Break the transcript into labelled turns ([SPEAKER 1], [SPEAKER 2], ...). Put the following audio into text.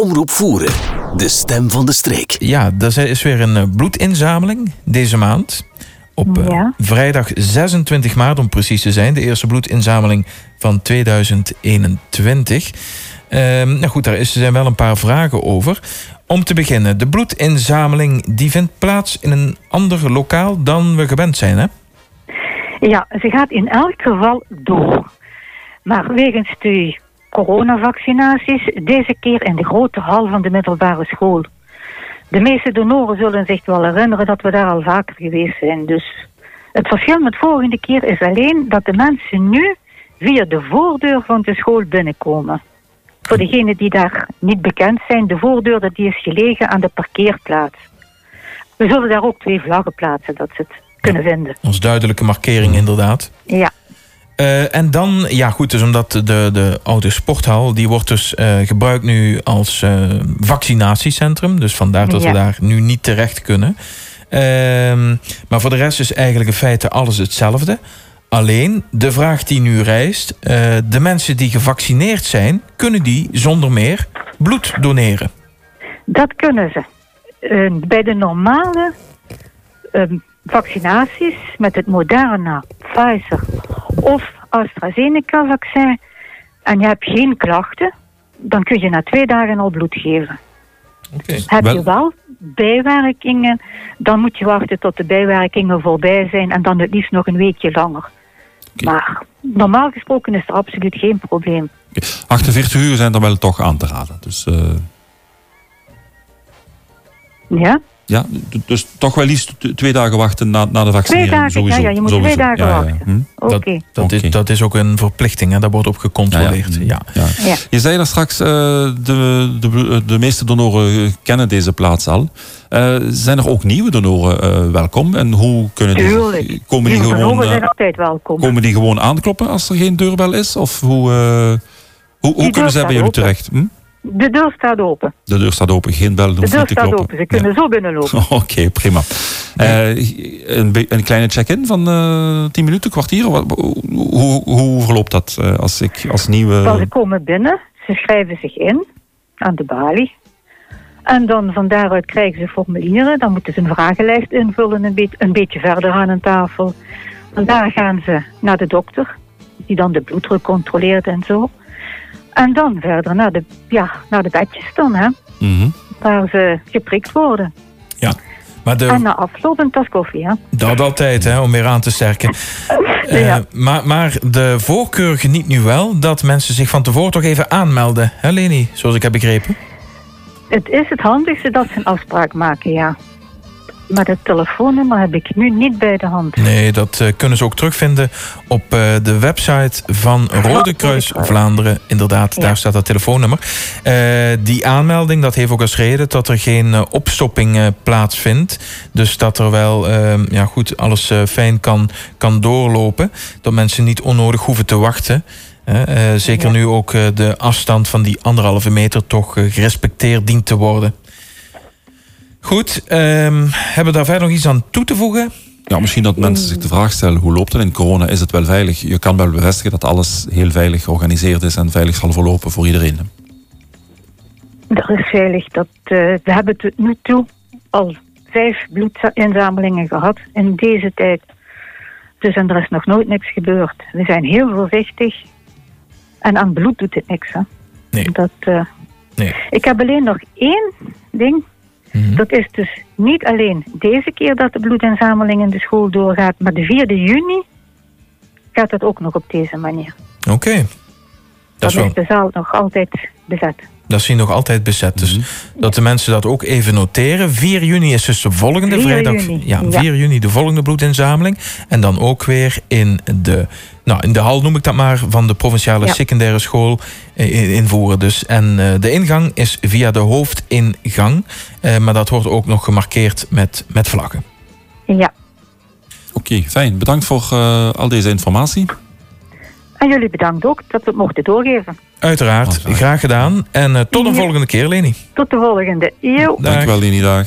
[SPEAKER 1] Omroep Voeren, de stem van de streek.
[SPEAKER 2] Ja, er is weer een eh, bloedinzameling deze maand. Op uh,
[SPEAKER 3] Ja.
[SPEAKER 2] vrijdag 26 maart, om precies te zijn. De eerste bloedinzameling van 2021. Ehm, nou goed, daar is- er zijn wel een paar vragen over. Om te beginnen, de bloedinzameling die vindt plaats in een ander lokaal dan we gewend zijn, hè?
[SPEAKER 3] Ja, ze gaat in elk geval door. Maar wegens de coronavaccinaties, deze keer in de grote hal van de middelbare school. De meeste donoren zullen zich wel herinneren dat we daar al vaker geweest zijn. Dus het verschil met vorige keer is alleen dat de mensen nu via de voordeur van de school binnenkomen. Voor degenen die daar niet bekend zijn, de voordeur dat die is gelegen aan de parkeerplaats. We zullen daar ook twee vlaggen plaatsen, dat ze het kunnen vinden.
[SPEAKER 2] Ons duidelijke markering, inderdaad.
[SPEAKER 3] Ja.
[SPEAKER 2] Eh, en dan, ja goed, dus omdat de, de oude sporthal... die wordt dus eh, gebruikt nu als eh, vaccinatiecentrum. Dus vandaar dat we daar nu niet terecht kunnen. Ehm, maar voor de rest is eigenlijk in feite alles hetzelfde. Alleen, de vraag die nu rijst... de mensen die gevaccineerd zijn... kunnen die zonder meer bloed doneren.
[SPEAKER 3] Dat kunnen ze. Eh, bij de normale ehm, vaccinaties met het Moderna, Pfizer of AstraZeneca-vaccin en je hebt geen klachten, dan kun je na twee dagen al bloed geven. Heb je wel bijwerkingen, dan moet je wachten tot de bijwerkingen voorbij zijn en dan het liefst nog een weekje langer. Maar normaal gesproken is er absoluut geen probleem.
[SPEAKER 4] 48 uur zijn er wel toch aan te raden. Dus eh,
[SPEAKER 3] Ja?
[SPEAKER 4] ja, dus toch wel liefst twee dagen wachten na, na de vaccinering.
[SPEAKER 3] dagen,
[SPEAKER 4] sowieso.
[SPEAKER 3] ja, ja, je moet
[SPEAKER 4] sowieso.
[SPEAKER 3] twee dagen
[SPEAKER 4] Ja, ja, ja.
[SPEAKER 3] wachten.
[SPEAKER 4] Hm?
[SPEAKER 3] Oké.
[SPEAKER 2] Dat, dat, is, dat is ook een verplichting, hè? daar wordt op gecontroleerd.
[SPEAKER 4] Ja,
[SPEAKER 2] Ja,
[SPEAKER 4] ja. Ja.
[SPEAKER 3] Ja.
[SPEAKER 4] Je zei daar straks, eh, de, de, de meeste donoren eh, kennen deze plaats al. Eh, zijn er ook nieuwe donoren eh, welkom? En hoe kunnen die,
[SPEAKER 3] Tuurlijk.
[SPEAKER 4] komen, die gewoon,
[SPEAKER 3] donoren zijn
[SPEAKER 4] eh,
[SPEAKER 3] altijd welkom.
[SPEAKER 4] komen die gewoon aankloppen als er geen deurbel is? Of hoe, eh, hoe, hoe kunnen zij
[SPEAKER 3] staat
[SPEAKER 4] bij jullie
[SPEAKER 3] open.
[SPEAKER 4] terecht? Hm?
[SPEAKER 3] De deur staat open.
[SPEAKER 4] De deur staat open, geen bel,
[SPEAKER 3] De
[SPEAKER 4] hoeft
[SPEAKER 3] deur
[SPEAKER 4] niet te
[SPEAKER 3] staat
[SPEAKER 4] kloppen.
[SPEAKER 3] open. Ze kunnen zo binnenlopen.
[SPEAKER 4] Oké, prima. Eh, een, een kleine check-in van eh 10 minuten, kwartier? Hoe, hoe, hoe verloopt dat eh, als ik als nieuwe...
[SPEAKER 3] Wel, ze komen binnen, ze schrijven zich in aan de balie. En dan van daaruit krijgen ze formulieren. Dan moeten ze een vragenlijst invullen, een, beetje een beetje verder aan een tafel. Van daar gaan ze naar de dokter, die dan de bloeddruk controleert en zo. En dan verder naar de, ja, naar de bedjes dan, hè,
[SPEAKER 4] Mhm.
[SPEAKER 3] waar ze geprikt worden.
[SPEAKER 2] Ja. Maar de,
[SPEAKER 3] En na afloop een tas koffie, hè.
[SPEAKER 2] Dat altijd, hè, om weer aan te sterken. Eh,
[SPEAKER 3] Ja.
[SPEAKER 2] maar, maar de voorkeur geniet nu wel dat mensen zich van tevoren toch even aanmelden. Hè, Leni? Zoals ik heb begrepen.
[SPEAKER 3] Het is het handigste dat ze een afspraak maken, ja. Maar het telefoonnummer heb ik nu niet bij de hand.
[SPEAKER 2] Nee, dat eh, kunnen ze ook terugvinden op eh, de website van Rode Kruis Vlaanderen. Inderdaad,
[SPEAKER 3] Ja.
[SPEAKER 2] daar staat dat telefoonnummer. Eh, die aanmelding, dat heeft ook als reden dat er geen opstopping plaatsvindt. Dus dat er wel, eh, ja goed, alles fijn kan, kan doorlopen. Dat mensen niet onnodig hoeven te wachten. zeker
[SPEAKER 3] Ja.
[SPEAKER 2] nu ook de afstand van die anderhalve meter toch gerespecteerd dient te worden. Goed, ehm, hebben we daar verder nog iets aan toe te voegen?
[SPEAKER 4] Ja, misschien dat mensen zich de vraag stellen, hoe loopt het in corona? Is het wel veilig? Je kan wel bevestigen dat alles heel veilig georganiseerd is en veilig zal verlopen voor iedereen.
[SPEAKER 3] Dat is veilig. Dat, eh, we hebben tot nu toe al vijf bloedinzamelingen gehad in deze tijd. Dus en er is nog nooit niks gebeurd. We zijn heel voorzichtig. En aan bloed doet het niks. Hè.
[SPEAKER 2] Nee.
[SPEAKER 3] Dat, eh,
[SPEAKER 2] Nee.
[SPEAKER 3] Ik heb alleen nog één ding.
[SPEAKER 2] Mhm.
[SPEAKER 3] Dat is dus niet alleen deze keer dat de bloedinzameling in de school doorgaat, maar de 4e juni gaat het ook nog op deze manier.
[SPEAKER 2] Oké. Dat
[SPEAKER 3] Dan
[SPEAKER 2] is, wel,
[SPEAKER 3] is de zaal nog altijd bezet.
[SPEAKER 2] dat is hier nog altijd bezet. Dus
[SPEAKER 4] Mhm.
[SPEAKER 2] dat de mensen dat ook even noteren. 4 juni is dus de volgende
[SPEAKER 3] 4
[SPEAKER 2] vrijdag.
[SPEAKER 3] juni,
[SPEAKER 2] Ja,
[SPEAKER 3] ja.
[SPEAKER 2] 4 juni de volgende bloedinzameling. En dan ook weer in de, nou, in de hal noem ik dat maar, van de provinciale
[SPEAKER 3] Ja.
[SPEAKER 2] secundaire school eh, in- invoeren. Dus. En eh, de ingang is via de hoofdingang. Eh, maar dat wordt ook nog gemarkeerd met, met vlaggen.
[SPEAKER 3] Ja.
[SPEAKER 4] Oké, fijn. Bedankt voor eh, al deze informatie.
[SPEAKER 3] En jullie bedankt ook dat we het mochten doorgeven.
[SPEAKER 2] Uiteraard, graag gedaan. En eh, tot een
[SPEAKER 3] Ja.
[SPEAKER 2] volgende keer, Leni.
[SPEAKER 3] Tot de volgende.
[SPEAKER 2] Dag.
[SPEAKER 4] Dankjewel, Leni. Dag.